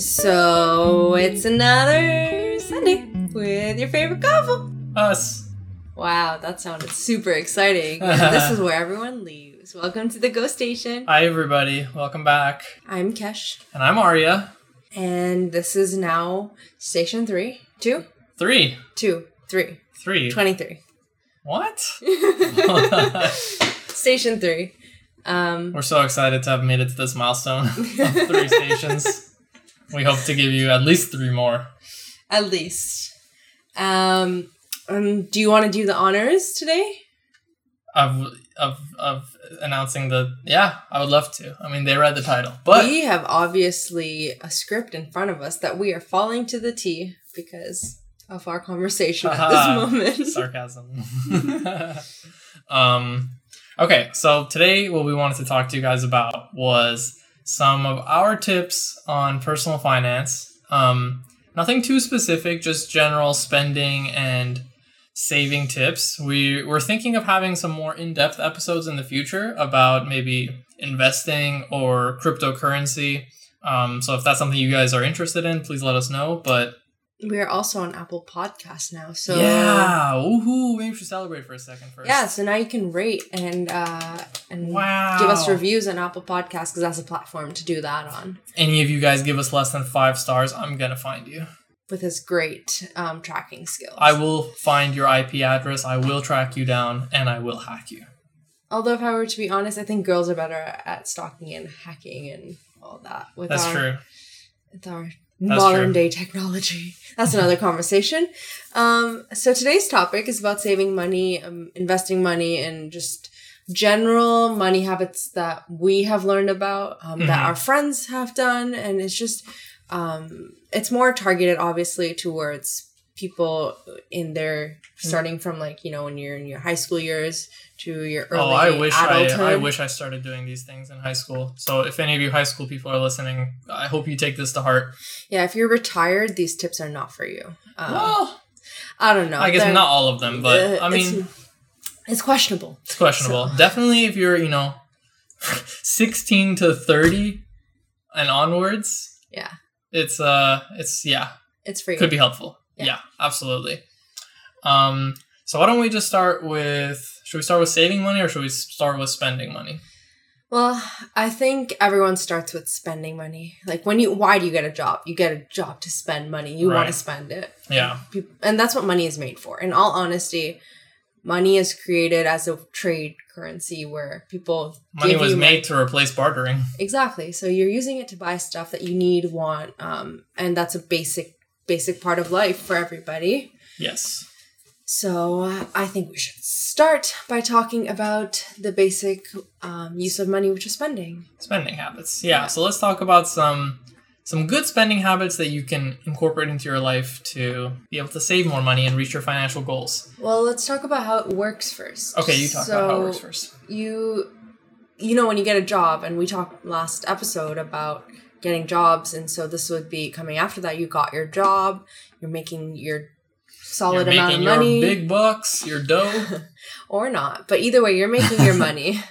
So it's another Sunday with your favorite couple. Us. Wow, that sounded super exciting. And this is where everyone leaves. Welcome to the Ghost Station. Hi, everybody. Welcome back. I'm Kesh, And I'm Arya. and this is now Station 3. 2? Three. 2. 3. Three. 23. What? Station 3. Um, We're so excited to have made it to this milestone of three stations. We hope to give you at least three more. at least. Um, um, do you want to do the honors today? Of, of, of announcing the. Yeah, I would love to. I mean, they read the title. But we have obviously a script in front of us that we are falling to the T because of our conversation at this moment. sarcasm. um, okay, so today what we wanted to talk to you guys about was some of our tips on personal finance. Um, nothing too specific, just general spending and saving tips. We we're thinking of having some more in-depth episodes in the future about maybe investing or cryptocurrency. Um, so if that's something you guys are interested in, please let us know. But We are also on Apple Podcasts now, so yeah, woohoo! Maybe we should celebrate for a second first. yeah. So now you can rate and uh, and Wow. give us reviews on Apple Podcasts because that's a platform to do that on Any of you guys give us less than five stars, I'm gonna find you. with his great um, tracking skills. I will find your IP address, I will track you down, and I will hack you. Although, if I were to be honest, I think girls are better at stalking and hacking and all that. With That's our, true. with our That's modern true. day technology. That's another conversation. Um, so today's topic is about saving money, um, investing money, and just general money habits that we have learned about, um, that Mhm. our friends have done, and it's just um, it's more targeted, obviously, towards people in their starting from like you know when you're in your high school years to your early oh, I wish I, adulthood. I wish I started doing these things in high school. So if any of you high school people are listening, I hope you take this to heart. Yeah, if you're retired, these tips are not for you. Um, well, I don't know. I guess They're- not all of them, but uh, I it's- mean, it's questionable. it's questionable. so- Definitely if you're, you know, 16 to 30 and onwards, Yeah, it's uh it's yeah, it's for you. could be helpful. Yeah. Yeah. absolutely. Um, so why don't we just start with? Should we start with saving money or should we start with spending money? Well, I think everyone starts with spending money. Like when you, why do you get a job? You get a job to spend money. You want to spend it. Yeah, and that's what money is made for. In all honesty, money is created as a trade currency where people money was made to replace bartering. Exactly. So you're using it to buy stuff that you need, want, um, and that's a basic basic part of life for everybody. Yes. So uh, I think we should start by talking about the basic um, use of money, which is spending. Spending habits. Yeah. Yeah. So let's talk about some some good spending habits that you can incorporate into your life to be able to save more money and reach your financial goals. Well, let's talk about how it works first. Okay, you talk about how it works first. You, you know, when you get a job, and we talked last episode about getting jobs, and so this would be coming after that. You got your job, you're making your solid You're amount of money. big bucks, your dough. or not. But either way, you're making your money.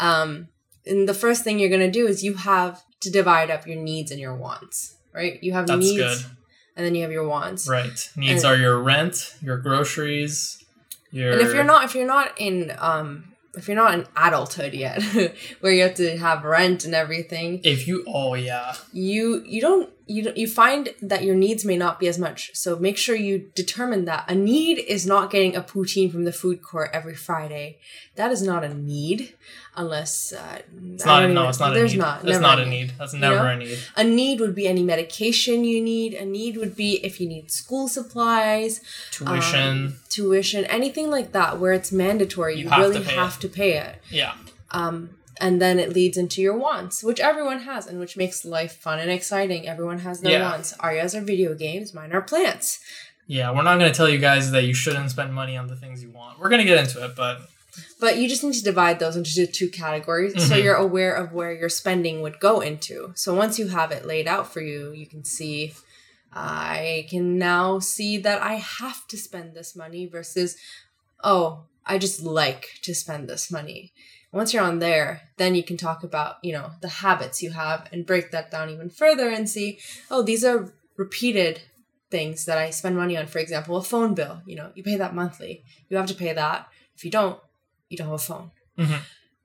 Um, and the first thing you're gonna do is you have to divide up your needs and your wants. Right? You have That's needs, good. and then you have your wants. Right. Needs And- are your rent, your groceries, your And if you're not, if you're not in, um, if you're not in adulthood yet, where you have to have rent and everything, if you oh yeah. you you don't you you find that your needs may not be as much. So make sure you determine that a need is not getting a poutine from the food court every Friday. That is not a need, unless uh, It's not no, it's not a there's need. not That's not a a need. need. That's never know? a need. A need would be any medication you need. A need would be if you need school supplies, Tuition. um, tuition, anything like that where it's mandatory. You, You have really to have it. to pay it. yeah. Um, and then it leads into your wants, which everyone has, and which makes life fun and exciting. Everyone has their Yeah. wants. Arya's are video games, mine are plants. Yeah, we're not going to tell you guys that you shouldn't spend money on the things you want. We're going to get into it, but But you just need to divide those into two categories so Mhm. you're aware of where your spending would go into. So once you have it laid out for you, you can see I can now see that I have to spend this money versus oh, I just like to spend this money. Once you're on there, then you can talk about, you know, the habits you have and break that down even further and see, oh, these are repeated things that I spend money on. For example, a phone bill. You know, you pay that monthly. You have to pay that. If you don't, you don't have a phone. Mhm.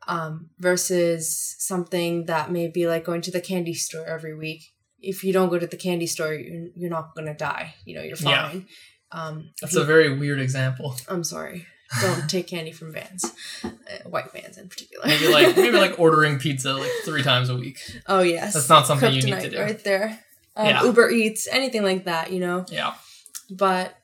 Um, versus something that may be like going to the candy store every week. If you don't go to the candy store, you're, you're not gonna die. You know, you're Yeah. fine. Um, That's you- a very weird example. I'm sorry. Don't take candy from vans, uh, white vans in particular. Maybe like maybe like ordering pizza like three times a week. oh yes, That's not something you need to do. right there. Um, Yeah. Uber Eats, anything like that, you know. Yeah. But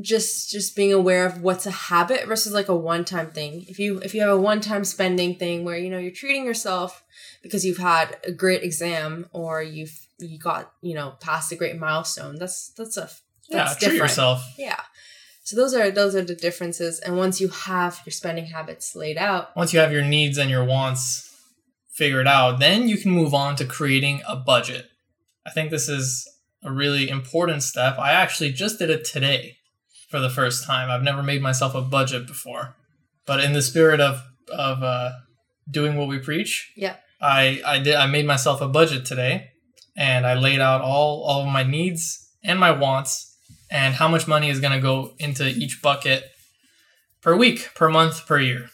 just just being aware of what's a habit versus like a one time thing. If you if you have a one time spending thing where you know you're treating yourself because you've had a great exam or you've you got you know past a great milestone, that's that's a Yeah. that's Treat yourself. Yeah. So those are those are the differences. And once you have your spending habits laid out, Once you have your needs and your wants figured out, then you can move on to creating a budget. I think this is a really important step. I actually just did it today for the first time. I've never made myself a budget before. But in the spirit of of uh, doing what we preach, Yeah. I I did I made myself a budget today and I laid out all all of my needs and my wants and how much money is going to go into each bucket per week, per month, per year.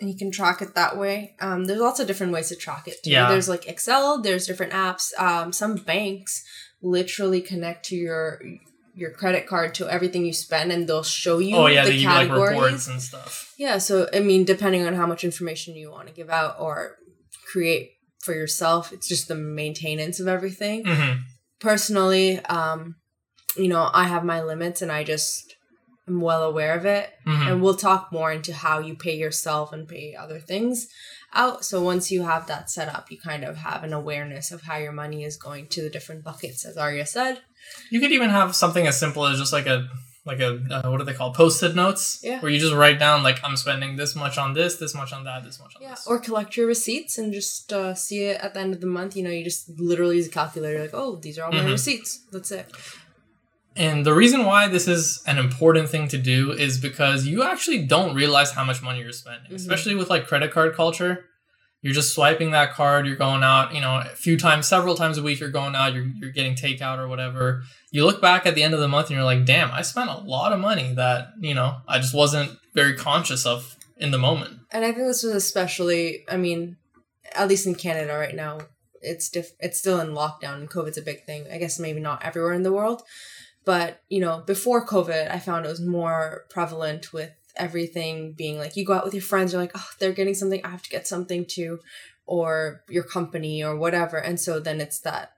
and you can track it that way. Um, there's lots of different ways to track it. Too. Yeah. There's like Excel. There's different apps. Um, some banks literally connect to your your credit card to everything you spend, and they'll show you oh yeah, the they give you like reports and stuff. Yeah, so I mean, depending on how much information you want to give out or create for yourself, it's just the maintenance of everything. hmm Personally, um, you know, I have my limits and I just am well aware of it. hmm And we'll talk more into how you pay yourself and pay other things out. So once you have that set up, you kind of have an awareness of how your money is going to the different buckets, as Arya said. You could even have something as simple as just like a like a uh, what do they call post-it notes? Yeah. Where you just write down like I'm spending this much on this, this much on that, this much on Yeah, this. or collect your receipts and just uh, see it at the end of the month. You know, you just literally use a calculator, like, oh, these are all my Mhm. receipts. That's it. And the reason why this is an important thing to do is because you actually don't realize how much money you're spending, Mhm. especially with like credit card culture. You're just swiping that card, you're going out, you know, a few times, several times a week, you're going out, you're, you're getting takeout or whatever. You look back at the end of the month and you're like, damn, I spent a lot of money that, you know, I just wasn't very conscious of in the moment. And I think this was especially, I mean, at least in Canada right now, it's diff- it's still in lockdown and COVID's a big thing. I guess maybe not everywhere in the world, but you know, before COVID, I found it was more prevalent with everything being like you go out with your friends, you're like, oh, they're getting something, I have to get something too, or your company or whatever, and so then it's that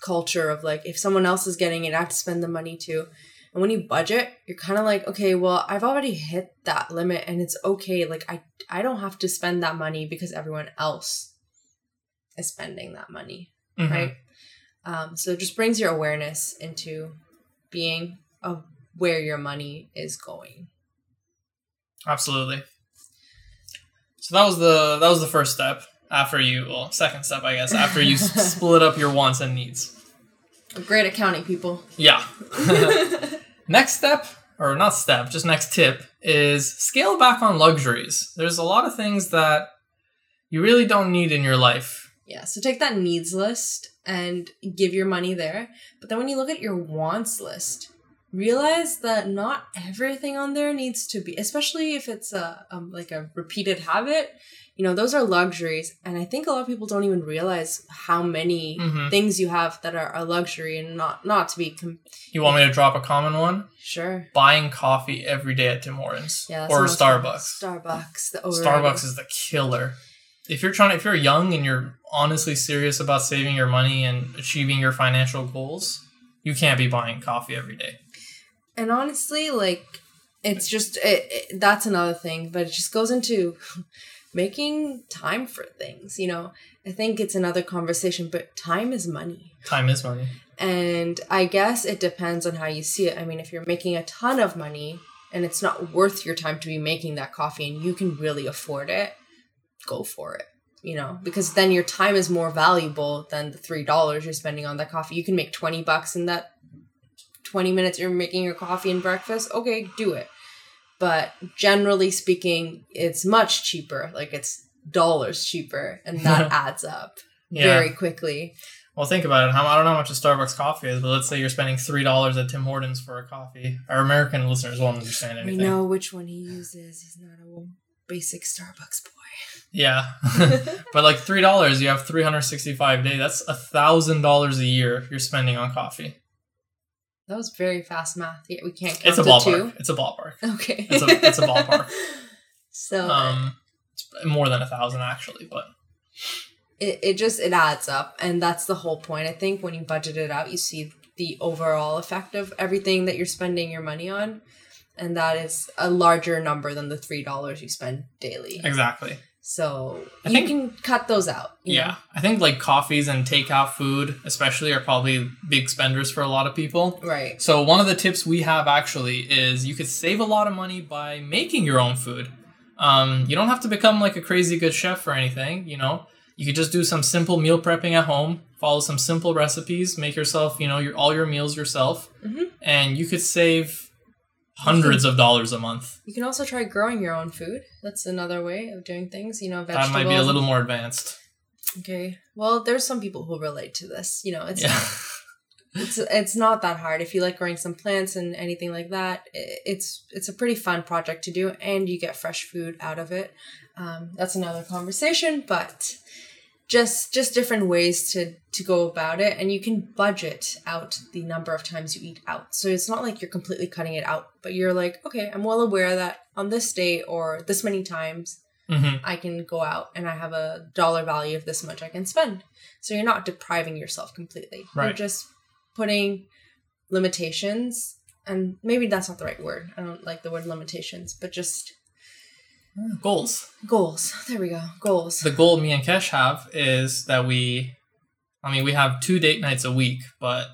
culture of like if someone else is getting it, I have to spend the money too. And when you budget, you're kind of like, okay, well, I've already hit that limit and it's okay. Like I I don't have to spend that money because everyone else is spending that money, Mhm. right? Um, so it just brings your awareness into being of where your money is going. Absolutely. So that was the that was the first step after you well second step I guess after you split up your wants and needs. Great accounting people. Yeah. next step or not step, just next tip is scale back on luxuries. There's a lot of things that you really don't need in your life. Yeah, so take that needs list and give your money there. But then when you look at your wants list, realize that not everything on there needs to be, especially if it's a um, like a repeated habit. You know, those are luxuries, and I think a lot of people don't even realize how many Mhm. things you have that are a luxury and not not to be com- You want me to drop a common one? sure. Buying coffee every day at Tim Hortons Yeah, or Starbucks. Starbucks. The overrated. Starbucks is the killer. If you're trying, if you're young and you're honestly serious about saving your money and achieving your financial goals, you can't be buying coffee every day. And honestly, like it's just it, it, that's another thing, but it just goes into making time for things. You know, I think it's another conversation, but time is money. Time is money. And I guess it depends on how you see it. I mean, if you're making a ton of money and it's not worth your time to be making that coffee and you can really afford it, go for it. You know, because then your time is more valuable than the three dollars you're spending on that coffee. You can make twenty bucks in that twenty minutes you're making your coffee and breakfast. Okay, do it. but generally speaking, it's much cheaper. Like it's dollars cheaper, and that adds up Yeah. very quickly. Well, think about it. How, I don't know how much a Starbucks coffee is, but let's say you're spending three dollars at Tim Hortons for a coffee. Our American listeners won't understand anything. We know which one he uses. He's not a basic Starbucks boy. Yeah, but like three dollars, you have three hundred sixty-five days. That's a thousand dollars a year you're spending on coffee. That was very fast math. Yeah, we can't count It's a ballpark. It's a ballpark. Okay. It's a- it's a ballpark. so Um, it's more than a thousand actually, but it, it just it adds up and that's the whole point. I think when you budget it out, you see the overall effect of everything that you're spending your money on. And that is a larger number than the three dollars you spend daily. exactly. So I you think- can cut those out. Yeah, know? I think like coffees and takeout food, especially, are probably big spenders for a lot of people. Right. So one of the tips we have actually is you could save a lot of money by making your own food. Um, you don't have to become like a crazy good chef or anything. You know, you could just do some simple meal prepping at home. Follow some simple recipes. Make yourself, you know, your all your meals yourself, Mhm. and you could save hundreds of dollars a month. You can also try growing your own food. That's another way of doing things. You know, vegetables. That might be a little more advanced. Okay. Well, there's some people who relate to this. You know, it's Yeah. it's it's not that hard if you like growing some plants and anything like that it's it's a pretty fun project to do and you get fresh food out of it um, that's another conversation but just just different ways to to go about it and you can budget out the number of times you eat out so it's not like you're completely cutting it out but you're like okay i'm well aware that on this day or this many times hmm I can go out and I have a dollar value of this much I can spend. So you're not depriving yourself completely. right. You're just putting limitations and maybe that's not the right word. I don't like the word limitations, but just Goals. goals. There we go. Goals. the goal me and Kesh have is that we, I mean, we have two date nights a week, but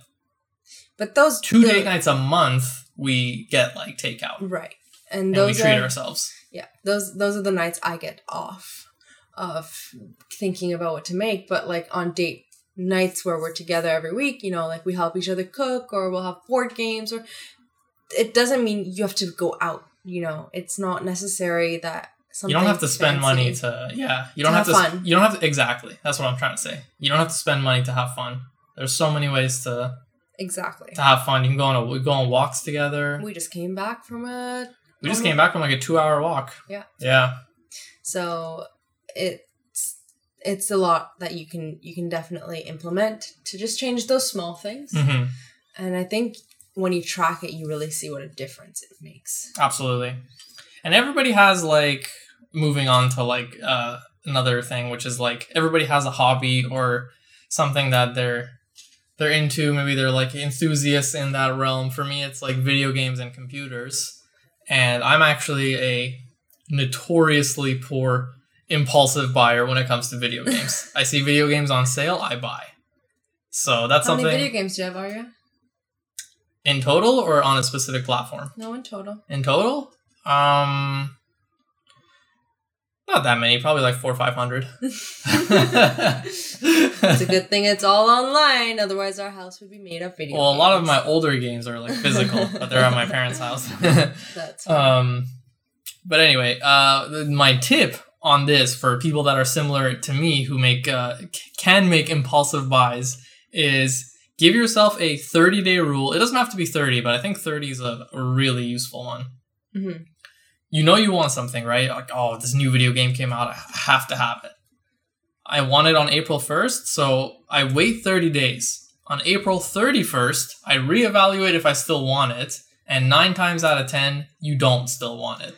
But those two the- date nights a month we get like takeout right. And and we those treat are ourselves. yeah, those those are the nights I get off of thinking about what to make, but like on date nights where we're together every week, you know, like we help each other cook or we'll have board games or it doesn't mean you have to go out, you know. It's not necessary that You don't have to spend money to yeah. You don't To have, have to fun. you don't have to exactly. That's what I'm trying to say. You don't have to spend money to have fun. There's so many ways to Exactly. to have fun. You can go on a we go on walks together. We, just came back from a We just came back from like a two hour walk. Yeah. Yeah. So it's it's a lot that you can you can definitely implement to just change those small things. hmm And I think when you track it, you really see what a difference it makes. Absolutely. And everybody has like moving on to like uh another thing which is like everybody has a hobby or something that they're they're into. Maybe they're like enthusiasts in that realm. For me it's like video games and computers. And i'm actually a notoriously poor impulsive buyer when it comes to video games. I see video games on sale i buy. So that's How something How many video games do you have, Arya? in total or on a specific platform? No, in total. in total? Um not that many probably like four or five hundred. It's a good thing it's all online, otherwise our house would be made of video. well a lot of my older games are like physical but they're at my parents house. That's um but anyway uh my tip on this for people that are similar to me who make uh, c- can make impulsive buys is give yourself a 30 day rule. It doesn't have to be 30 but i think 30 is a, really useful one. Mhm. You know you want something, right? Like, oh, this new video game came out, I have to have it. I want it on April 1st, so I wait 30 days. On April 31st, I reevaluate if I still want it, and nine times out of 10, you don't still want it.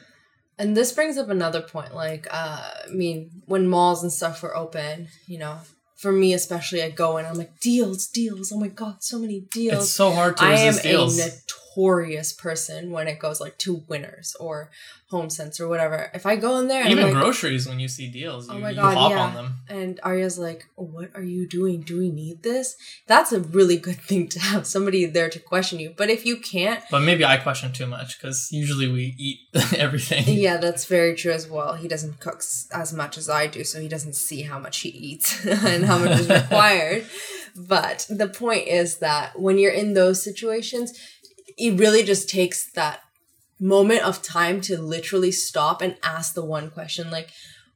And this brings up another point. Like, uh, I mean, when malls and stuff were open, you know, for me especially, I go and I'm like, deals, deals. Oh my god, so many deals. It's so hard to I am resist deals. a notorious person when it goes like to Winners or HomeSense or whatever. If I go in there, and Even like, groceries, when you see deals, oh you, Oh my you God, hop yeah. on them. and Arya's like, "What are you doing? Do we need this?" That's a really good thing to have somebody there to question you. But if you can't, But maybe I question too much, because usually we eat everything. yeah, that's very true as well. He doesn't cook as much as I do, so he doesn't see how much he eats and how much is required. But the point is that when you're in those situations, it really just takes that moment of time to literally stop and ask the one question like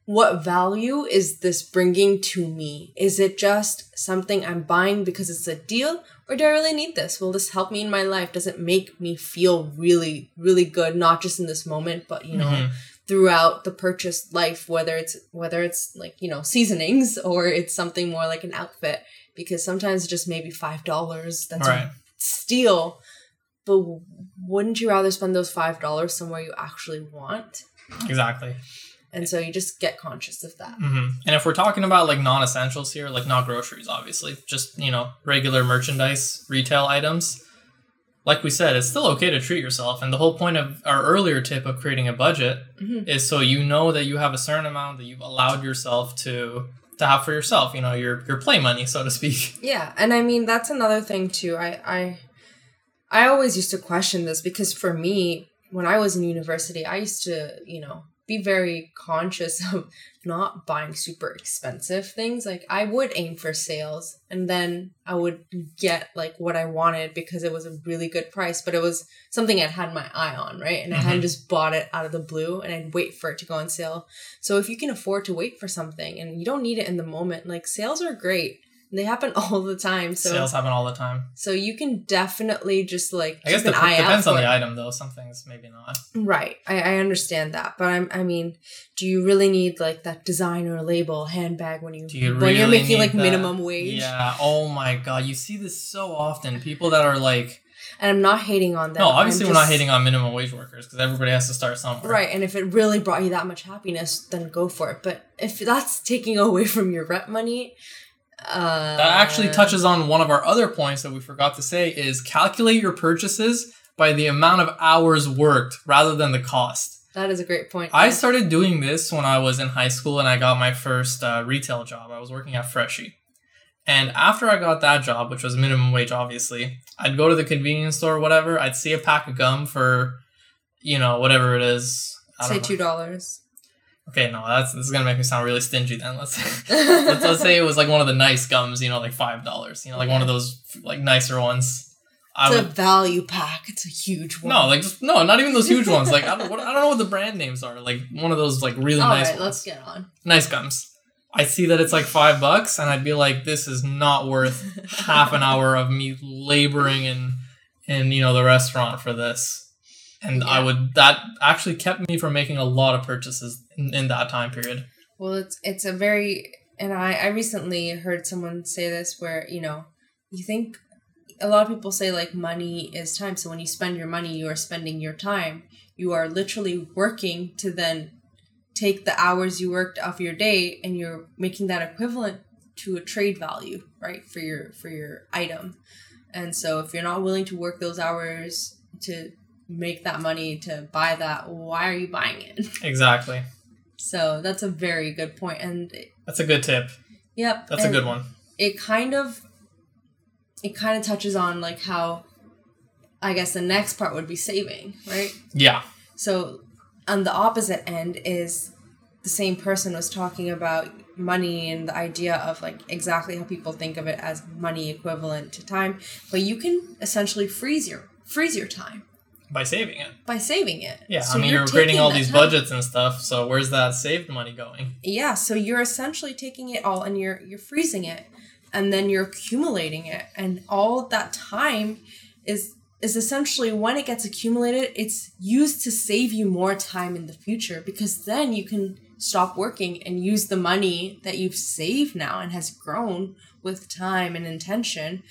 what value is this bringing to me? Is it just something I'm buying because it's a deal? Or do I really need this? Will this help me in my life? Does it make me feel really, really good, not just in this moment, but you know, mm-hmm. throughout the purchase life, whether it's whether it's like, you know, seasonings or it's something more like an outfit. Because sometimes just maybe five dollars that's right. a steal. But wouldn't you rather spend those five dollars somewhere you actually want? Exactly. And so you just get conscious of that. Mm-hmm. And if we're talking about like non essentials here, like not groceries, obviously, just, you know, regular merchandise, retail items, like we said, it's still okay to treat yourself. And the whole point of our earlier tip of creating a budget mm-hmm. is so you know that you have a certain amount that you've allowed yourself to to have for yourself, you know, your your play money, so to speak. Yeah. And I mean that's another thing too. I I I always used to question this because for me, when I was in university, I used to, you know, be very conscious of not buying super expensive things. Like I would aim for sales and then I would get like what I wanted because it was a really good price, but it was something I'd had my eye on, right? And mm-hmm. I hadn't just bought it out of the blue and I'd wait for it to go on sale. So if you can afford to wait for something and you don't need it in the moment, like sales are great they happen all the time. So sales happen all the time. So you can definitely just like I guess the, depends on the item though. Some things maybe not. Right. I, I understand that, but I'm I mean, do you really need like that designer label handbag when you, you when really you're making like that? minimum wage? Yeah. Oh my god, you see this so often. People that are like. And I'm not hating on them. No, obviously just, we're not hating on minimum wage workers because everybody has to start somewhere. Right, and if it really brought you that much happiness, then go for it. But if that's taking away from your rent money, uh, that actually touches on one of our other points that we forgot to say is calculate your purchases by the amount of hours worked rather than the cost. That is a great point. I started doing this when I was in high school and I got my first uh, retail job. I was working at Freshii. And after I got that job, which was minimum wage, obviously, I'd go to the convenience store or whatever. I'd see a pack of gum for, you know, whatever it is. Say $2. Okay, no, that's this is gonna make me sound really stingy. Then let's let's, let's say it was like one of the nice gums, you know, like five dollars, you know, like one of those like nicer ones. I it's would, a value pack. It's a huge one. No, like just no, not even those huge ones. Like I don't, what, I don't know what the brand names are. Like one of those like really All nice. Right, ones. let's get on. Nice gums. I see that it's like five bucks, and I'd be like, this is not worth half an hour of me laboring in in you know the restaurant for this and yeah. I would that actually kept me from making a lot of purchases in, in that time period. Well, it's it's a very and I I recently heard someone say this where you know you think a lot of people say like money is time so when you spend your money you are spending your time you are literally working to then take the hours you worked off your day and you're making that equivalent to a trade value right for your for your item and so if you're not willing to work those hours to make that money to buy that, why are you buying it? Exactly. So that's a very good point, and that's a good tip. Yep, that's a good one. It kind of, it kind of touches on like how, I guess the next part would be saving, right? Yeah. So, on the opposite end is the same person was talking about money and the idea of like exactly how people think of it as money equivalent to time, but you can essentially freeze your freeze your time by saving it. By saving it. Yeah, so I mean, you're, you're creating all these time. budgets and stuff. So where's that saved money going? Yeah, so you're essentially taking it all and you're you're freezing it, and then you're accumulating it, and all that time is is essentially when it gets accumulated, it's used to save you more time in the future because then you can stop working and use the money that you've saved now and has grown with time and intention,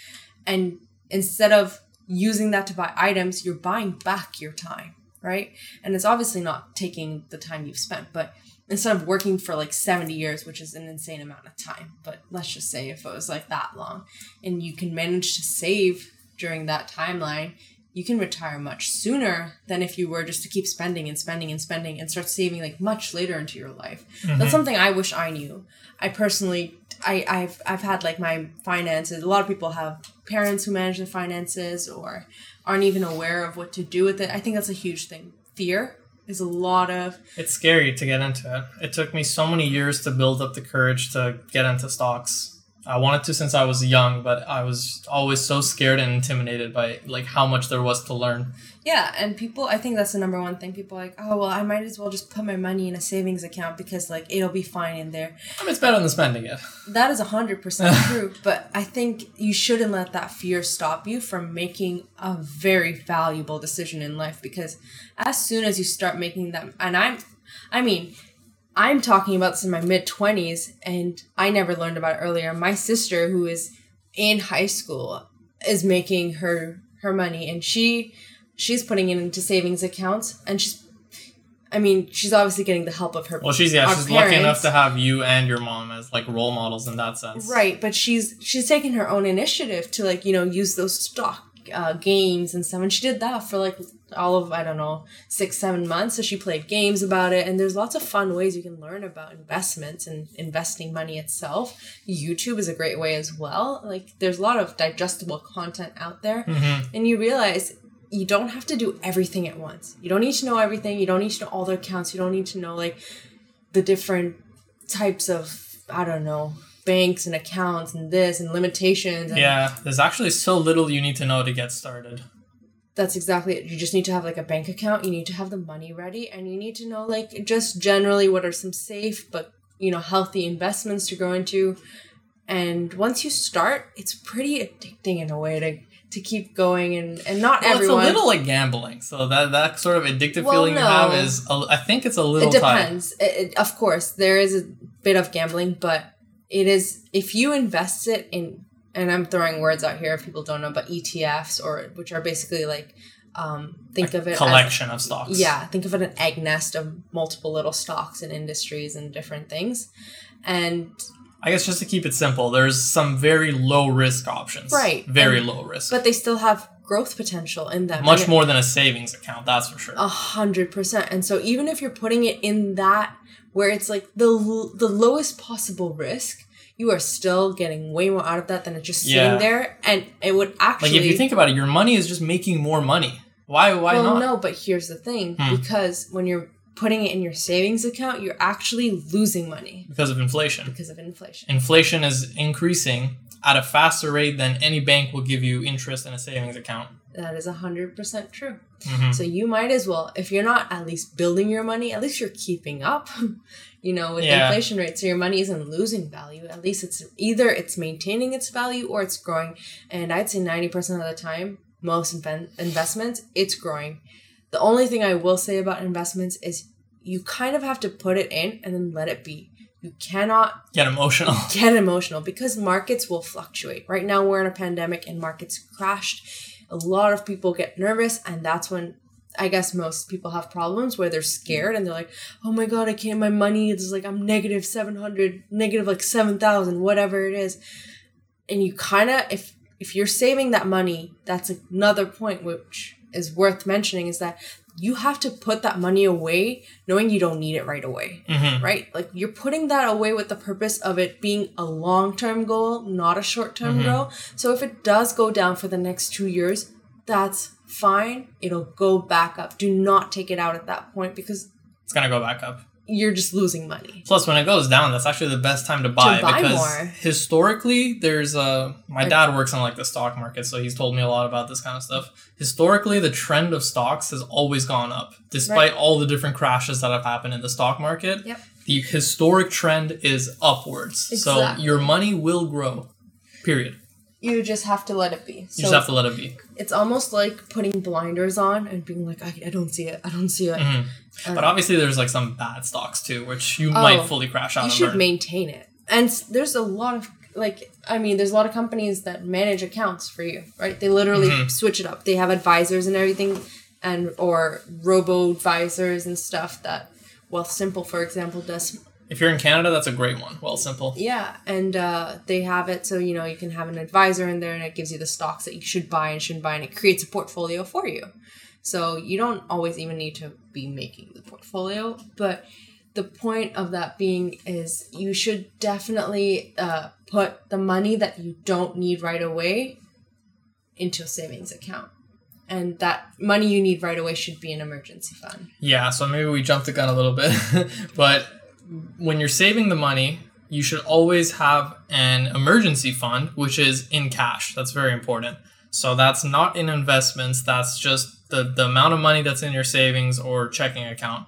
and instead of using that to buy items, you're buying back your time, right? And it's obviously not taking the time you've spent, but instead of working for like 70 years, which is an insane amount of time, but let's just say if it was like that long and you can manage to save during that timeline, you can retire much sooner than if you were just to keep spending and spending and spending and start saving like much later into your life. Mm-hmm. That's something I wish I knew. I personally I, I've I've had like my finances. A lot of people have parents who manage their finances or aren't even aware of what to do with it. I think that's a huge thing. Fear is a lot of. It's scary to get into it. It took me so many years to build up the courage to get into stocks. I wanted to since I was young, but I was always so scared and intimidated by like how much there was to learn. Yeah, and people, I think that's the number one thing. People are like, oh well, I might as well just put my money in a savings account because like it'll be fine in there. I mean, it's better than spending it. That is hundred percent true, but I think you shouldn't let that fear stop you from making a very valuable decision in life because as soon as you start making them, and I'm, I mean, I'm talking about this in my mid 20s and I never learned about it earlier. My sister who is in high school is making her her money and she she's putting it into savings accounts and she's I mean, she's obviously getting the help of her. Parents. Well, she's yeah, she's lucky enough to have you and your mom as like role models in that sense. Right, but she's she's taking her own initiative to like you know use those stock uh, games and stuff, and she did that for like all of I don't know six seven months. So she played games about it, and there's lots of fun ways you can learn about investments and investing money itself. YouTube is a great way as well. Like there's a lot of digestible content out there, Mm-hmm. and you realize you don't have to do everything at once. You don't need to know everything. You don't need to know all the accounts. You don't need to know like the different types of I don't know banks and accounts and this and limitations. And Yeah, there's actually so little you need to know to get started. That's exactly it. You just need to have like a bank account. You need to have the money ready, and you need to know like just generally what are some safe but you know healthy investments to go into. And once you start, it's pretty addicting in a way to to keep going and and not Well, everyone. it's a little like gambling, so that that sort of addictive Well, feeling you have is, a, I think it's a little it depends. It, it- of course, there is a bit of gambling, but it is if you invest it in, and I'm throwing words out here if people don't know, but ETFs or which are basically like, um, think of it as- collection of stocks. yeah, think of it an egg nest of multiple little stocks and industries and different things, and I guess just to keep it simple, there's some very low risk options. Right, Very and- low risk. but they still have growth potential in them. Much it- more than a savings account, that's for sure. A hundred percent. And so even if you're putting it in that where it's like the the lowest possible risk, you are still getting way more out of that than it just sitting Yeah. there. And it would actually like if you think about it, your money is just making more money. Why why well, not? no, but here's the thing: Hmm. because when you're putting it in your savings account, you're actually losing money Because of inflation. because of inflation. Inflation is increasing at a faster rate than any bank will give you interest in a savings account. That is a hundred percent true. Mhm. So you might as well, if you're not at least building your money, at least you're keeping up, you know, with Yeah. inflation rates. So your money isn't losing value. At least it's either it's maintaining its value or it's growing. And I'd say 90% of the time, most investments, it's growing. The only thing I will say about investments is you kind of have to put it in and then let it be. You cannot Get emotional. get emotional because markets will fluctuate. Right now, we're in a pandemic and markets crashed. A lot of people get nervous, and that's when I guess most people have problems where they're scared and they're like, "Oh my god, I can't. My money is like I'm negative seven hundred, negative like seven thousand, whatever it is." And you kind of, if if you're saving that money, that's another point which is worth mentioning is that you have to put that money away knowing you don't need it right away hmm right? Like you're putting that away with the purpose of it being a long term goal, not a short term Mhm. goal. So if it does go down for the next two years, that's fine. It'll go back up. Do not take it out at that point because It's gonna go back up. You're just losing money. Plus, when it goes down, that's actually the best time to buy, to buy because more. historically, there's a. My Like- dad works on like the stock market, so he's told me a lot about this kind of stuff. Historically, the trend of stocks has always gone up, despite all the different crashes that have happened in the stock market. Yep. The historic trend is upwards, exactly. so your money will grow. Period. You just have to let it be. You So just have to let it be. it's almost like putting blinders on and being like, I, I don't see it. I don't see it. Mhm. Uh, But obviously, there's like some bad stocks too, which you might Oh, fully crash out. you should burn. maintain it. And there's a lot of like I mean, there's a lot of companies that manage accounts for you, right? They literally Mhm. switch it up. They have advisors and everything, and or robo advisors and stuff that Wealthsimple, for example, does. If you're in Canada, that's a great one. Well, simple. Yeah, and uh, they have it so you know you can have an advisor in there, and it gives you the stocks that you should buy and shouldn't buy, and it creates a portfolio for you. So you don't always even need to be making the portfolio, but the point of that being is you should definitely uh, put the money that you don't need right away into a savings account. And that money you need right away should be an emergency fund. Yeah, so maybe we jumped the gun a little bit, but when you're saving the money, you should always have an emergency fund, which is in cash. That's very important. So that's not in investments. That's just the, the amount of money that's in your savings or checking account.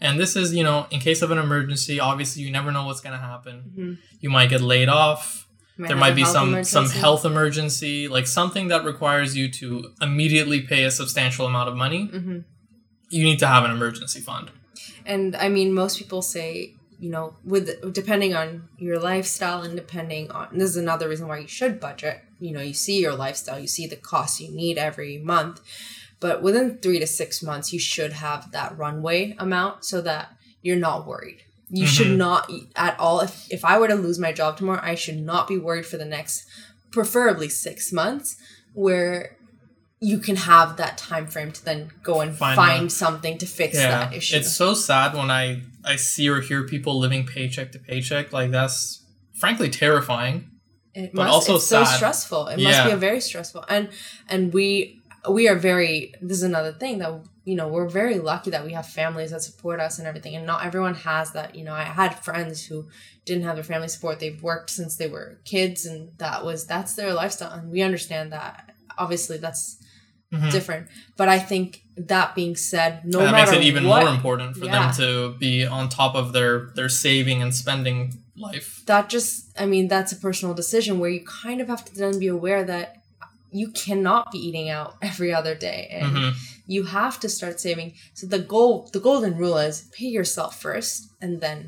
And this is, you know, in case of an emergency, obviously you never know what's going to happen. Mm-hmm. You might get laid off. Might there might be some some health emergency, like something that requires you to immediately pay a substantial amount of money. Mhm. You need to have an emergency fund. And I mean, most people say, you know, with depending on your lifestyle and depending on this is another reason why you should budget. You know, you see your lifestyle, you see the costs you need every month, but within three to six months, you should have that runway amount so that you're not worried. You should Mhm. not at all. If if I were to lose my job tomorrow, I should not be worried for the next, preferably six months, where you can have that time frame to then go and Find find, that- something to fix yeah, that issue. it's so sad when I I see or hear people living paycheck to paycheck. Like that's frankly terrifying. It but must, also it's so stressful. It must be a very stressful. And and we we are very this is another thing that you know, we're very lucky that we have families that support us and everything. And not everyone has that. You know, I had friends who didn't have their family support. They've worked since they were kids and that was that's their lifestyle. And we understand that. Obviously that's Mhm. different. But I think that being said, no that matter makes it even what, more important for Yeah. them to be on top of their their saving and spending life. that just i mean that's a personal decision where you kind of have to then be aware that you cannot be eating out every other day and Mhm. you have to start saving so the goal the golden rule is pay yourself first and then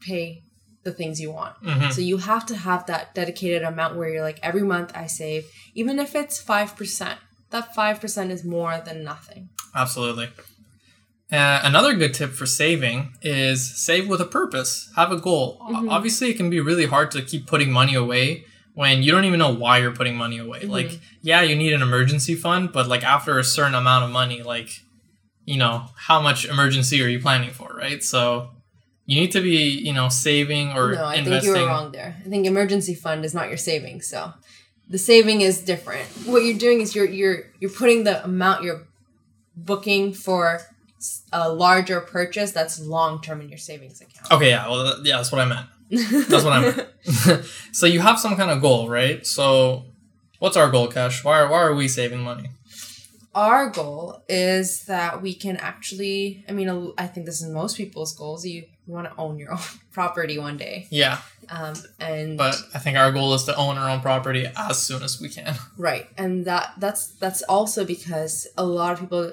pay the things you want Mhm. so you have to have that dedicated amount where you're like every month i save even if it's 5% that 5% is more than nothing Absolutely. Uh, another good tip for saving is save with a purpose. Have a goal. Mhm. Obviously, it can be really hard to keep putting money away when you don't even know why you're putting money away. Mhm. Like, yeah, you need an emergency fund, but like after a certain amount of money, like, you know, how much emergency are you planning for, right? So you need to be, you know, saving or no i investing. think you were wrong there i think emergency fund is not your savings so the saving is different what you're doing is you're you're you're putting the amount you're booking for a larger purchase that's long term in your savings account Okay, yeah, well, yeah, that's what I meant. That's what I meant. so you have some kind of goal, right? So what's our goal, Kesh? Why are, why are we saving money? our goal is that we can actually i mean I think this is most people's goals you, you want to own your own property one day Yeah, um, and but I think our goal is to own our own property as soon as we can. Right. And that that's that's also because a lot of people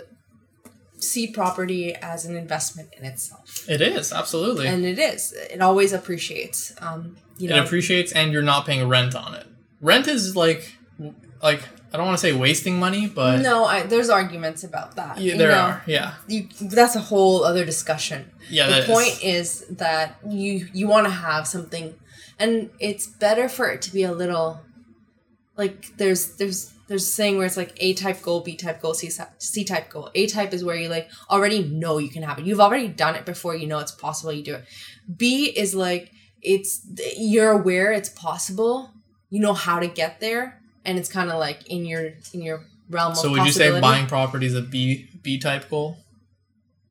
see property as an investment in itself. It is absolutely. And it is. It always appreciates. Um, you know, it appreciates, and you're not paying rent on it. Rent is like, like I don't want to say wasting money, but no, I, there's arguments about that. yeah, you there know. are. Yeah, You, that's a whole other discussion. yeah. the that is- point is that you you want to have something and it's better for it to be a little like there's there's there's a saying where it's like A type goal, B type goal, C, C type goal. A type is where you like already know you can have it. You've already done it before. You know it's possible. You do it. B is like it's you're aware it's possible. You know how to get there, and it's kind of like in your in your realm. So would you say buying property is a B B type goal?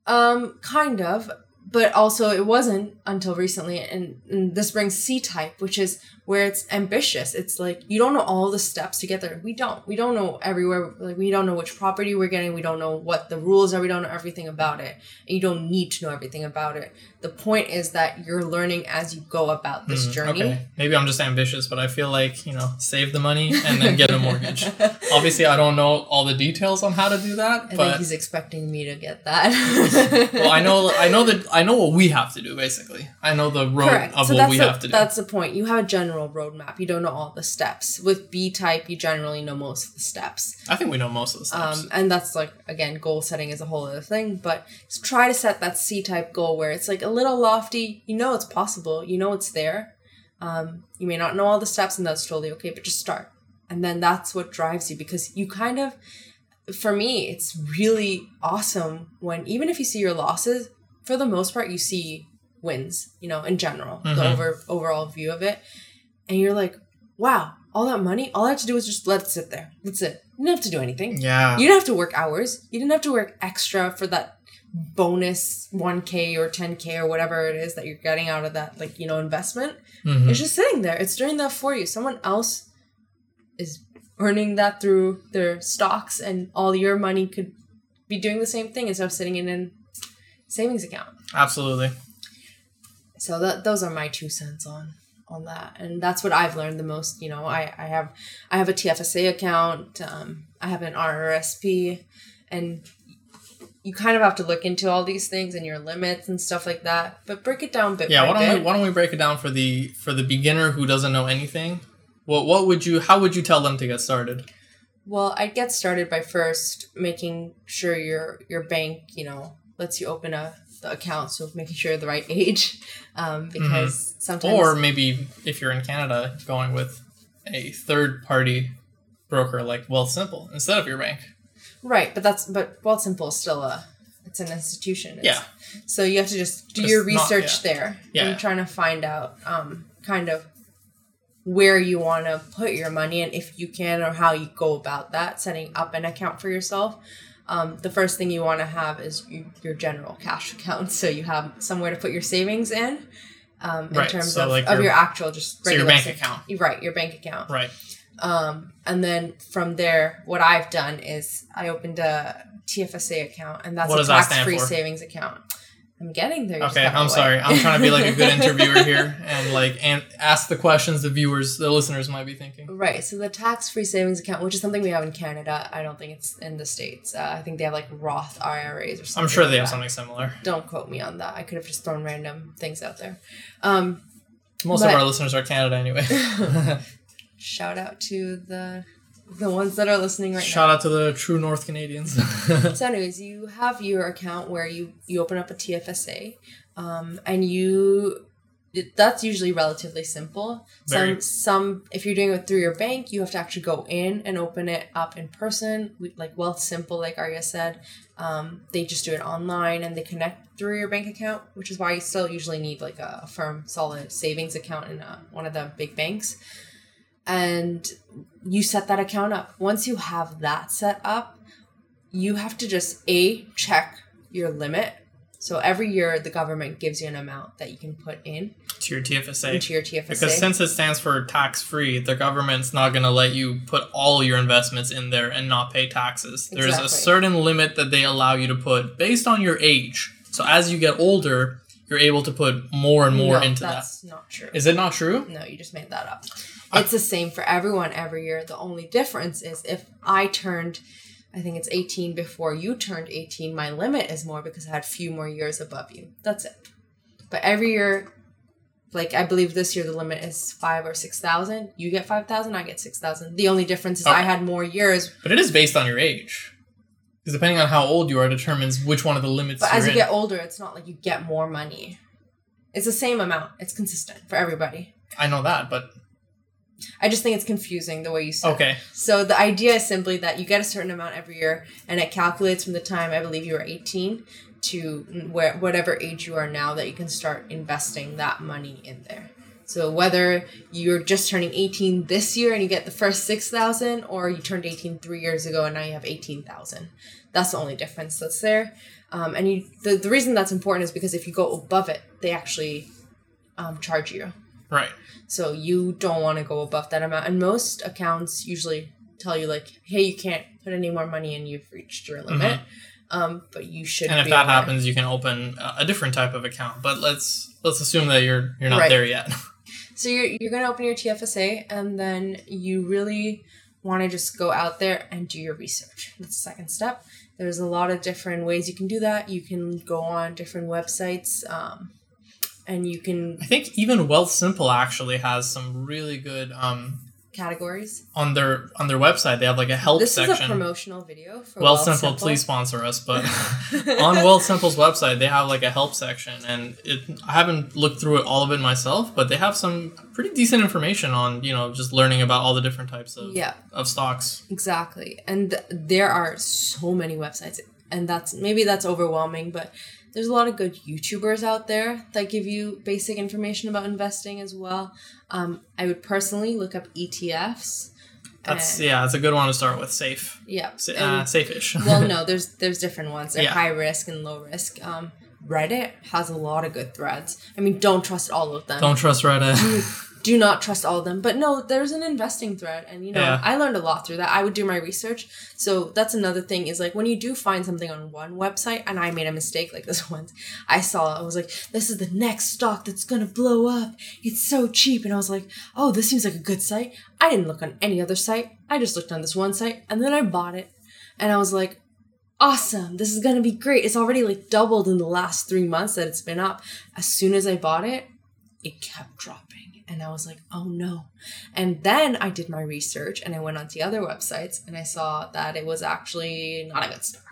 Um, kind of, but also it wasn't until recently, and, and this brings C type, which is where it's ambitious. It's like you don't know all the steps to get there. We don't. We don't know everywhere. Like we don't know which property we're getting. We don't know what the rules are. We don't know everything about it. And you don't need to know everything about it. The point is that you're learning as you go about this Hmm, journey. Okay, maybe I'm just ambitious, but I feel like you know, save the money and then get a mortgage. Obviously, I don't know all the details on how to do that, I but he's expecting me to get that. well, I know, I know that I know what we have to do. Basically, I know the road Correct. of so what we the, have to do. that's the point. You have a general roadmap. You don't know all the steps. With B type, you generally know most of the steps. I think we know most of the steps. Um, and that's like again, goal setting is a whole other thing. But try to set that C type goal where it's like a little lofty. You know it's possible. You know it's there. Um, you may not know all the steps, and that's totally okay. But just start, and then that's what drives you because you kind of, for me, it's really awesome when even if you see your losses, for the most part, you see wins. You know, in general, the Mhm. over overall view of it, and you're like, wow, all that money, all I have to do is just let it sit there. That's it. You didn't have to do anything. yeah, You didn't have to work hours. You didn't have to work extra for that bonus 1k or 10k or whatever it is that you're getting out of that like you know investment Mhm. it's just sitting there it's doing that for you someone else is earning that through their stocks and all your money could be doing the same thing instead of sitting in a savings account Absolutely. so that those are my two cents on on that and that's what i've learned the most you know i i have i have a tfsa account um, i have an rrsp and you kind of have to look into all these things and your limits and stuff like that but break it down bit Yeah. Why don't we Why don't we break it down for the for the beginner who doesn't know anything? What What would you How would you tell them to get started? well i'd get started by first making sure your your bank you know lets you open a the account so making sure you're the right age um, because sometimes Or maybe if you're in Canada, going with a third party broker like Wealthsimple instead of your bank. Right, but that's but Wealthsimple is still a it's an institution. It's, Yeah. So you have to just do Just your not- research there Yeah. and trying to find out um kind of where you want to put your money and if you can or how you go about that setting up an account for yourself. Um, the first thing you want to have is you, your general cash account, so you have somewhere to put your savings in. Um, in Right, terms so of, like of your- your actual just So your bank sa- account. Right, your bank account. Right. Um, and then from there, what I've done is I opened a TFSA account, and that's What a does that stand tax-free savings account. I'm getting there. Okay, I'm sorry. I'm trying to be like a good interviewer here and like and ask the questions the viewers, the listeners might be thinking. Right. So the tax-free savings account, which is something we have in Canada, I don't think it's in the states. Uh, I think they have like Roth IRAs or something. I'm sure like they have that. something similar. Don't quote me on that. I could have just thrown random things out there. Um, Most But- of our listeners are Canada anyway. shout out to the the ones that are listening right now. Shout out to the true North Canadians. So, anyways, you have your account where you you open up a TFSA, um, and you it- that's usually relatively simple. Very. Some some if you're doing it through your bank, you have to actually go in and open it up in person. We, like Wealthsimple, like Arya said, um, they just do it online and they connect through your bank account, which is why you still usually need like a, a firm, solid savings account in uh one of the big banks. And you set that account up. Once you have that set up, you have to just a check your limit. So every year the government gives you an amount that you can put in to your TFSA. into your TFSA. Because since it stands for tax free, the government's not going to let you put all your investments in there and not pay taxes. There's a certain limit that they allow you to put based on your age. So as you get older, you're able to put more and more no, into that. that's not true. Is it not true? No, you just made that up. It's the same for everyone every year. The only difference is if I turned, I think it's 18 before you turned 18, my limit is more because I had a few more years above you. That's it. But every year, like I believe this year the limit is five or 6,000. You get 5,000, I get 6,000. The only difference is I had more years. But it is based on your age. Because depending on how old you are determines which one of the limits But as you in. get older, it's not like you get more money. It's the same amount. It's consistent for everybody. I know that, but I just think it's confusing the way you said it. okay. So the idea is simply that you get a certain amount every year, and it calculates from the time I believe you were eighteen to where whatever age you are now that you can start investing that money in there. So whether you're just turning eighteen this year and you get the first six thousand, or you turned 18 three years ago and now you have eighteen thousand, that's the only difference that's there. Um, and you the, the reason that's important is because if you go above it, they actually um, charge you. Right. So you don't want to go above that amount. And most accounts usually tell you like, hey, you can't put any more money in. You've reached your limit. Um, but you should. Mm-hmm. And if that aware. happens, you can open a a different type of account. But let's let's assume that you're you're not Right. there yet. so you're you're gonna open your TFSA, and then you really want to just go out there and do your research. That's the second step. There's a lot of different ways you can do that. You can go on different websites, um, and you can I think even Wealthsimple actually has some really good um categories. on their on their website. They have like a help this is a section. promotional video for Wealth Wealthsimple, please sponsor us. But on Wealthsimple's website, they have like a help section, and it I haven't looked through it all of it myself, but they have some pretty decent information on you know just learning about all the different types of Yeah. of stocks. Exactly. And th- there are so many websites and that's maybe that's overwhelming, but there's a lot of good YouTubers out there that give you basic information about investing as well. Um, I would personally look up ETFs That's And- yeah, that's a good one to start with. Safe, yeah. Sa- uh, safe-ish. well, no, there's there's different ones. They're Yeah. high risk and low risk. Um, Reddit has a lot of good threads. I mean, don't trust all of them. Don't trust Reddit. do not trust all of them. But no, there's an investing thread, and you know, Yeah. I learned a lot through that. I would do my research. So that's another thing is like when you do find something on one website, and I made a mistake like this once. I saw it, I was like, this is the next stock that's gonna blow up. It's so cheap, and I was like, oh, this seems like a good site. I didn't look on any other site. I just looked on this one site, and then I bought it, and I was like. Awesome. This is going to be great. It's already like doubled in the last 3 months that it's been up. As soon as I bought it, it kept dropping. And I was like, oh no. And then I did my research and I went onto other websites and I saw that it was actually not a good stock.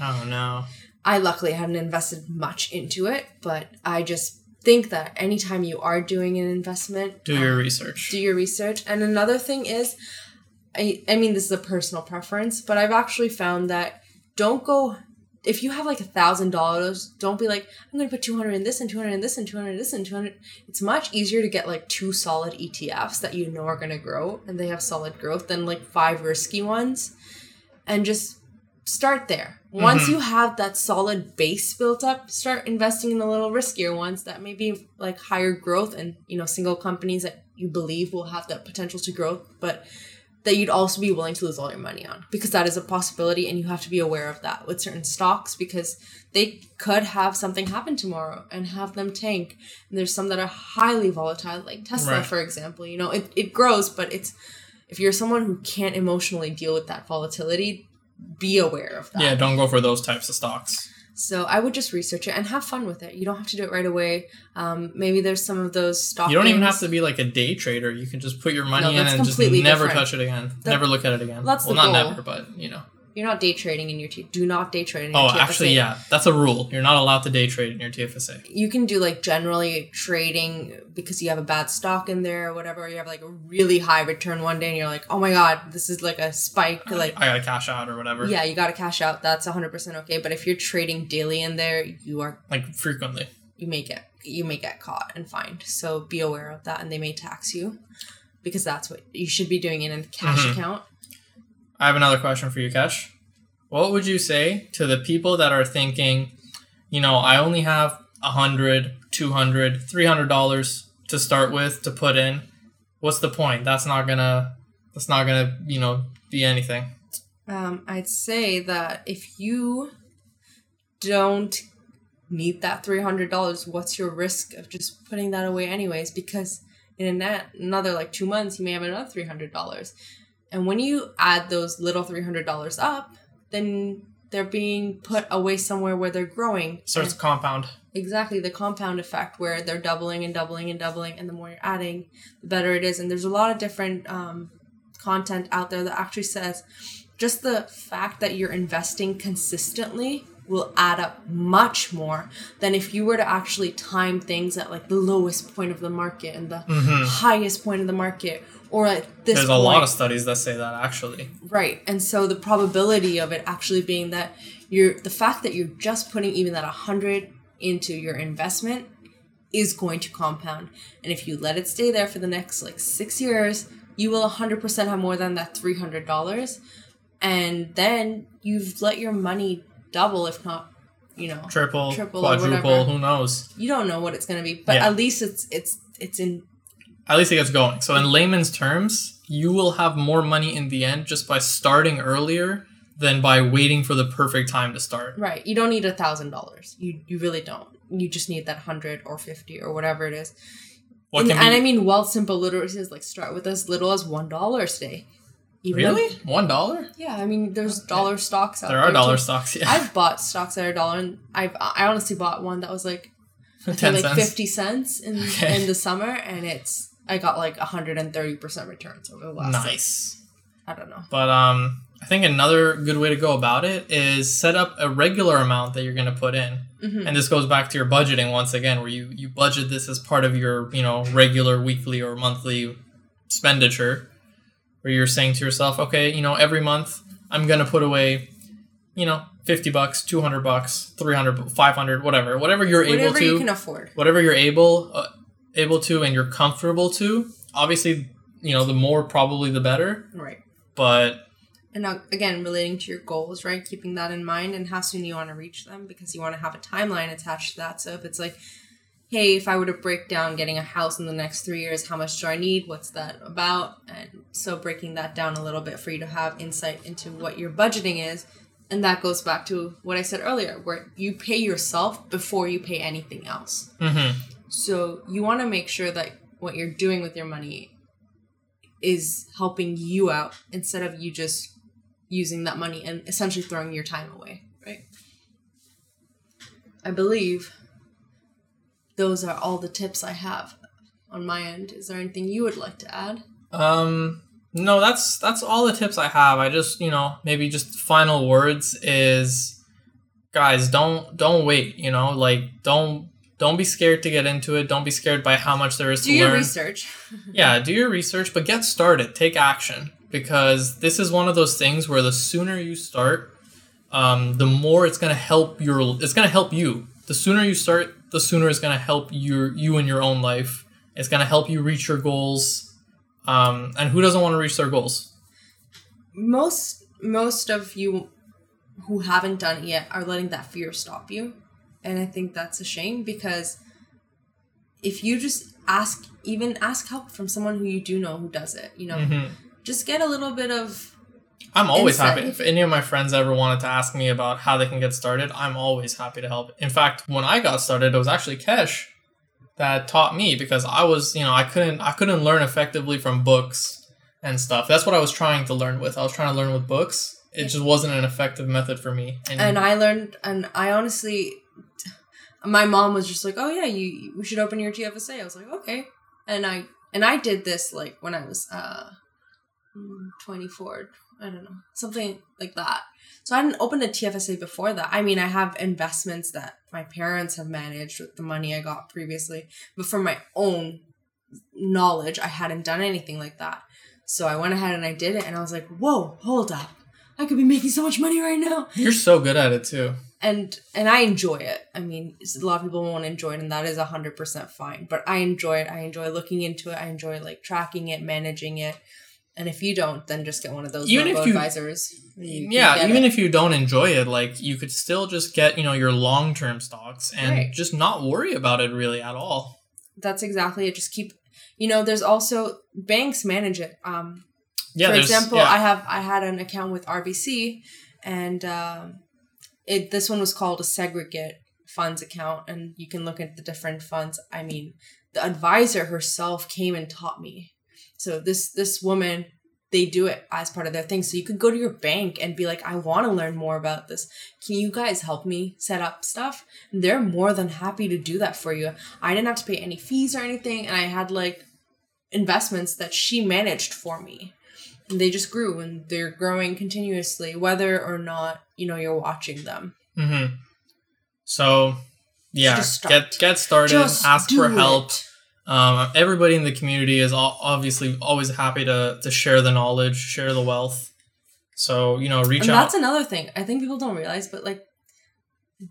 oh no. I luckily hadn't invested much into it, but I just think that anytime you are doing an investment, Do your um, research. do your research. And another thing is, I, I mean, this is a personal preference, but I've actually found that don't go, if you have like a thousand dollars, don't be like, I'm going to put 200 in this and 200 in this and 200 in this and 200. It's much easier to get like two solid ETFs that you know are going to grow and they have solid growth than like five risky ones. And just start there. Once Mhm. you have that solid base built up, start investing in the little riskier ones that may be like higher growth and you know single companies that you believe will have that potential to grow, but that you'd also be willing to lose all your money on because that is a possibility and you have to be aware of that with certain stocks because they could have something happen tomorrow and have them tank. And there's some that are highly volatile, like Tesla, Right. for example. You know, it, it grows, but it's if you're someone who can't emotionally deal with that volatility, be aware of that. Yeah, don't go for those types of stocks. So I would just research it and have fun with it. You don't have to do it right away. Um, maybe there's some of those stock. You don't even have to be like a day trader. You can just put your money No, in and just never different. touch it again. That- never look at it again. that's well, the not goal. never, but you know. You're not day trading in your T. Do not day trade in your Oh, TFSA. actually, yeah, that's a rule. You're not allowed to day trade in your TFSA. You can do like generally trading because you have a bad stock in there or whatever. You have like a really high return one day and you're like, oh my god, this is like a spike. Like, I gotta cash out or whatever. yeah, you got to cash out. That's 100% okay. But if you're trading daily in there, you are Like frequently. you may get you may get caught and fined. So be aware of that, and they may tax you because that's what you should be doing in a cash Mhm. account. I have another question for you, Kesh. What would you say to the people that are thinking, you know, I only have a hundred, two hundred, three hundred dollars to start with to put in. What's the point? That's not gonna that's not gonna, you know, be anything. Um, I'd say that if you don't need that three hundred dollars, what's your risk of just putting that away anyways? Because in net, another like two months, you may have another three hundred dollars, and when you add those little three hundred dollars up, then they're being put away somewhere where they're growing. So it's compound. exactly the compound effect where they're doubling and doubling and doubling, and the more you're adding, the better it is. And there's a lot of different um, content out there that actually says just the fact that you're investing consistently will add up much more than if you were to actually time things at like the lowest point of the market and the highest point of the market or at this. There's a point. lot of studies that say that actually. Right. And so the probability of it actually being that you're the fact that you're just putting even that 100 into your investment is going to compound. And if you let it stay there for the next like 6 years, you will 100% have more than that $300 and then you've let your money double if not, you know. Triple, Triple quadruple, who knows? You don't know what it's going to be, but Yeah. at least it's it's it's in At least it gets going. So in layman's terms, you will have more money in the end just by starting earlier than by waiting for the perfect time to start. Right. You don't need a thousand dollars. You you really don't. You just need that hundred or fifty or whatever it is. What and, can and be I mean, Wealthsimple literacy is like start with as little as one dollar today. Even though- really one dollar? yeah, I mean, there's Okay. dollar stocks out There there. are dollar too. stocks. Yeah, I've bought stocks that are a dollar, and I've I honestly bought one that was like I ten think like cents. fifty cents in Okay. in the summer, and it's I got like hundred and thirty percent returns over the last. like, Nice. I don't know. But um, I think another good way to go about it is set up a regular amount that you're going to put in. Mhm. And this goes back to your budgeting once again, where you, you budget this as part of your, you know, regular weekly or monthly expenditure, where you're saying to yourself, okay, you know, every month I'm going to put away, you know, 50 bucks, 200 bucks, 300, 500, whatever, whatever you're able to. Whatever you can afford. whatever you're able uh, able to and you're comfortable to obviously you know the more probably the better Right. but And now, again, relating to your goals, right? Keeping that in mind and how soon you want to reach them because you want to have a timeline attached to that. So if it's like, hey, if I were to break down getting a house in the next three years, how much do I need? What's that about? And so breaking that down a little bit for you to have insight into what your budgeting is. And that goes back to what I said earlier, where you pay yourself before you pay anything else. mhm. So you want to make sure that what you're doing with your money is helping you out instead of you just using that money and essentially throwing your time away, right? I believe those are all the tips I have on my end. Is there anything you would like to add? Um, no, that's that's all the tips I have. I just, you know, maybe just final words is guys, don't don't wait, you know, like don't don't be scared to get into it. Don't be scared by how much there is Do to learn. Do your research. yeah, do your research, but get started. Take action because this is one of those things where the sooner you start, um, the more it's gonna help your. It's gonna help you. The sooner you start, the sooner it's gonna help your you in your own life. It's gonna help you reach your goals. Um, and who doesn't want to reach their goals? most most of you who haven't done it yet are letting that fear stop you and i think that's a shame because if you just ask even ask help from someone who you do know who does it you know Mhm. just get a little bit of I'm always Insight. happy. If any of my friends ever wanted to ask me about how they can get started, I'm always happy to help. In fact, when I got started, it was actually Kesh that taught me because I was, you know, I couldn't I couldn't learn effectively from books and stuff. That's what I was trying to learn with. I was trying to learn with books. It just wasn't an effective method for me. and i learned and i honestly my mom was just like oh yeah you we should open your tfsa i was like okay. And i and i did this like when i was uh mm, 24 i don't know something like that. So i hadn't opened a tfsa before that. I mean i have investments that my parents have managed with the money i got previously but for my own knowledge i hadn't done anything like that. So i went ahead and i did it and i was like whoa hold up i could be making so much money right now you're so good at it too. and and I enjoy it. I mean, a lot of people won't enjoy it, and that is hundred percent fine. But I enjoy it. I enjoy looking into it. I enjoy like tracking it, managing it. And if you don't, then just get one of those Even if you- advisors. You yeah, even it. if you don't enjoy it, like you could still just get, you know, your long-term stocks and Right. just not worry about it really at all. that's exactly it. Just keep. You know, there's also banks manage it. Um, Yeah, for example, yeah. I have I had an account with RBC, and um, it this one was called a segregate funds account, and you can look at the different funds. I mean, the advisor herself came and taught me. So this this woman, they do it as part of their thing. So you could go to your bank and be like, I want to learn more about this. Can you guys help me set up stuff? And they're more than happy to do that for you. I didn't have to pay any fees or anything, and I had like investments that she managed for me and they just grew and they're growing continuously whether or not you know you're watching them Mm-hmm. So, yeah, get get started. Just ask for help. Um, everybody in the community is obviously always happy to to share the knowledge, share the wealth. So you know, reach and out. that's another thing i think people don't realize but like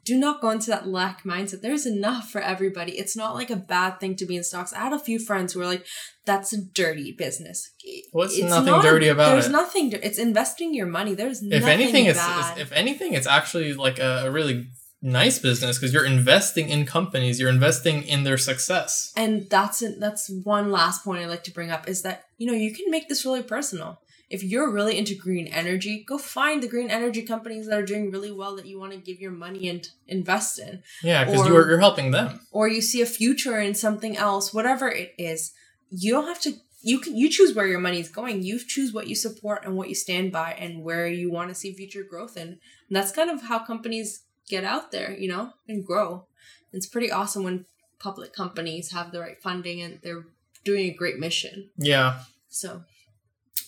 do not go into that lack mindset. There's enough for everybody. It's not like a bad thing to be in stocks. I had a few friends who were like that's a dirty business. What's It's nothing not a- dirty about there's it? There's nothing it's investing your money. There's if nothing anything, it's, it's if anything, it's actually like a, a really nice business because you're investing in companies, you're investing in their success. and that's it that's one last point i'd like to bring up is that you know you can make this really personal if you're really into green energy go find the green energy companies that are doing really well that you want to give your money and invest in. Yeah, because you're you're helping them. or you see a future in something else whatever it is. You don't have to you can you choose where your money is going. You choose what you support and what you stand by and where you want to see future growth in. And that's kind of how companies get out there you know and grow. It's pretty awesome when public companies have the right funding and they're doing a great mission. Yeah, so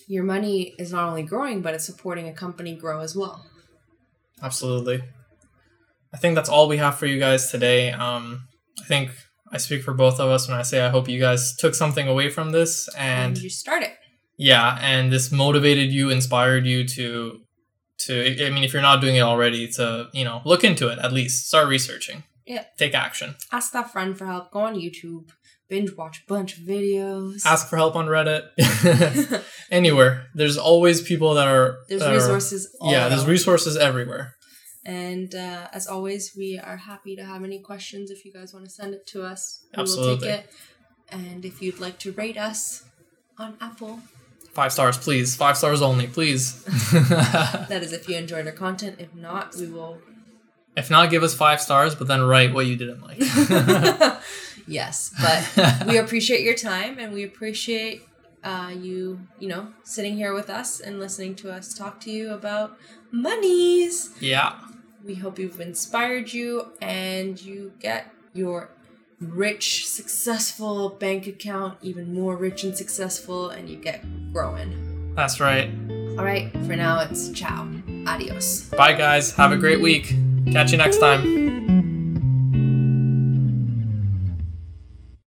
your money is not only growing but it's supporting a company grow as well. Absolutely. I think that's all we have for you guys today. Um, I think I speak for both of us when I say I hope you guys took something away from this and you start it. Yeah and this motivated you inspired you to to i mean if you're not doing it already to you know look into it at least. Start researching. Yeah. take action. Ask that friend for help. Go on youtube binge watch a bunch of videos ask for help on reddit anywhere. There's always people that are There's that are- resources. All yeah, there's resources everywhere. And uh, as always, we are happy to have any questions. If you guys want to send it to us, we will take it. And if you'd like to rate us on Apple, Five stars, please. Five stars only, please. that is if you enjoyed our content. If not, we will. if not, give us five stars, but then write what you didn't like. Yes, but we appreciate your time and we appreciate uh, you, you know, sitting here with us and listening to us talk to you about monies. yeah. We hope we've inspired you and you get your rich, successful bank account even more rich and successful and you get growing. That's right. All right, for now it's ciao. Adios. Bye, guys. Have a great week. Catch you next time.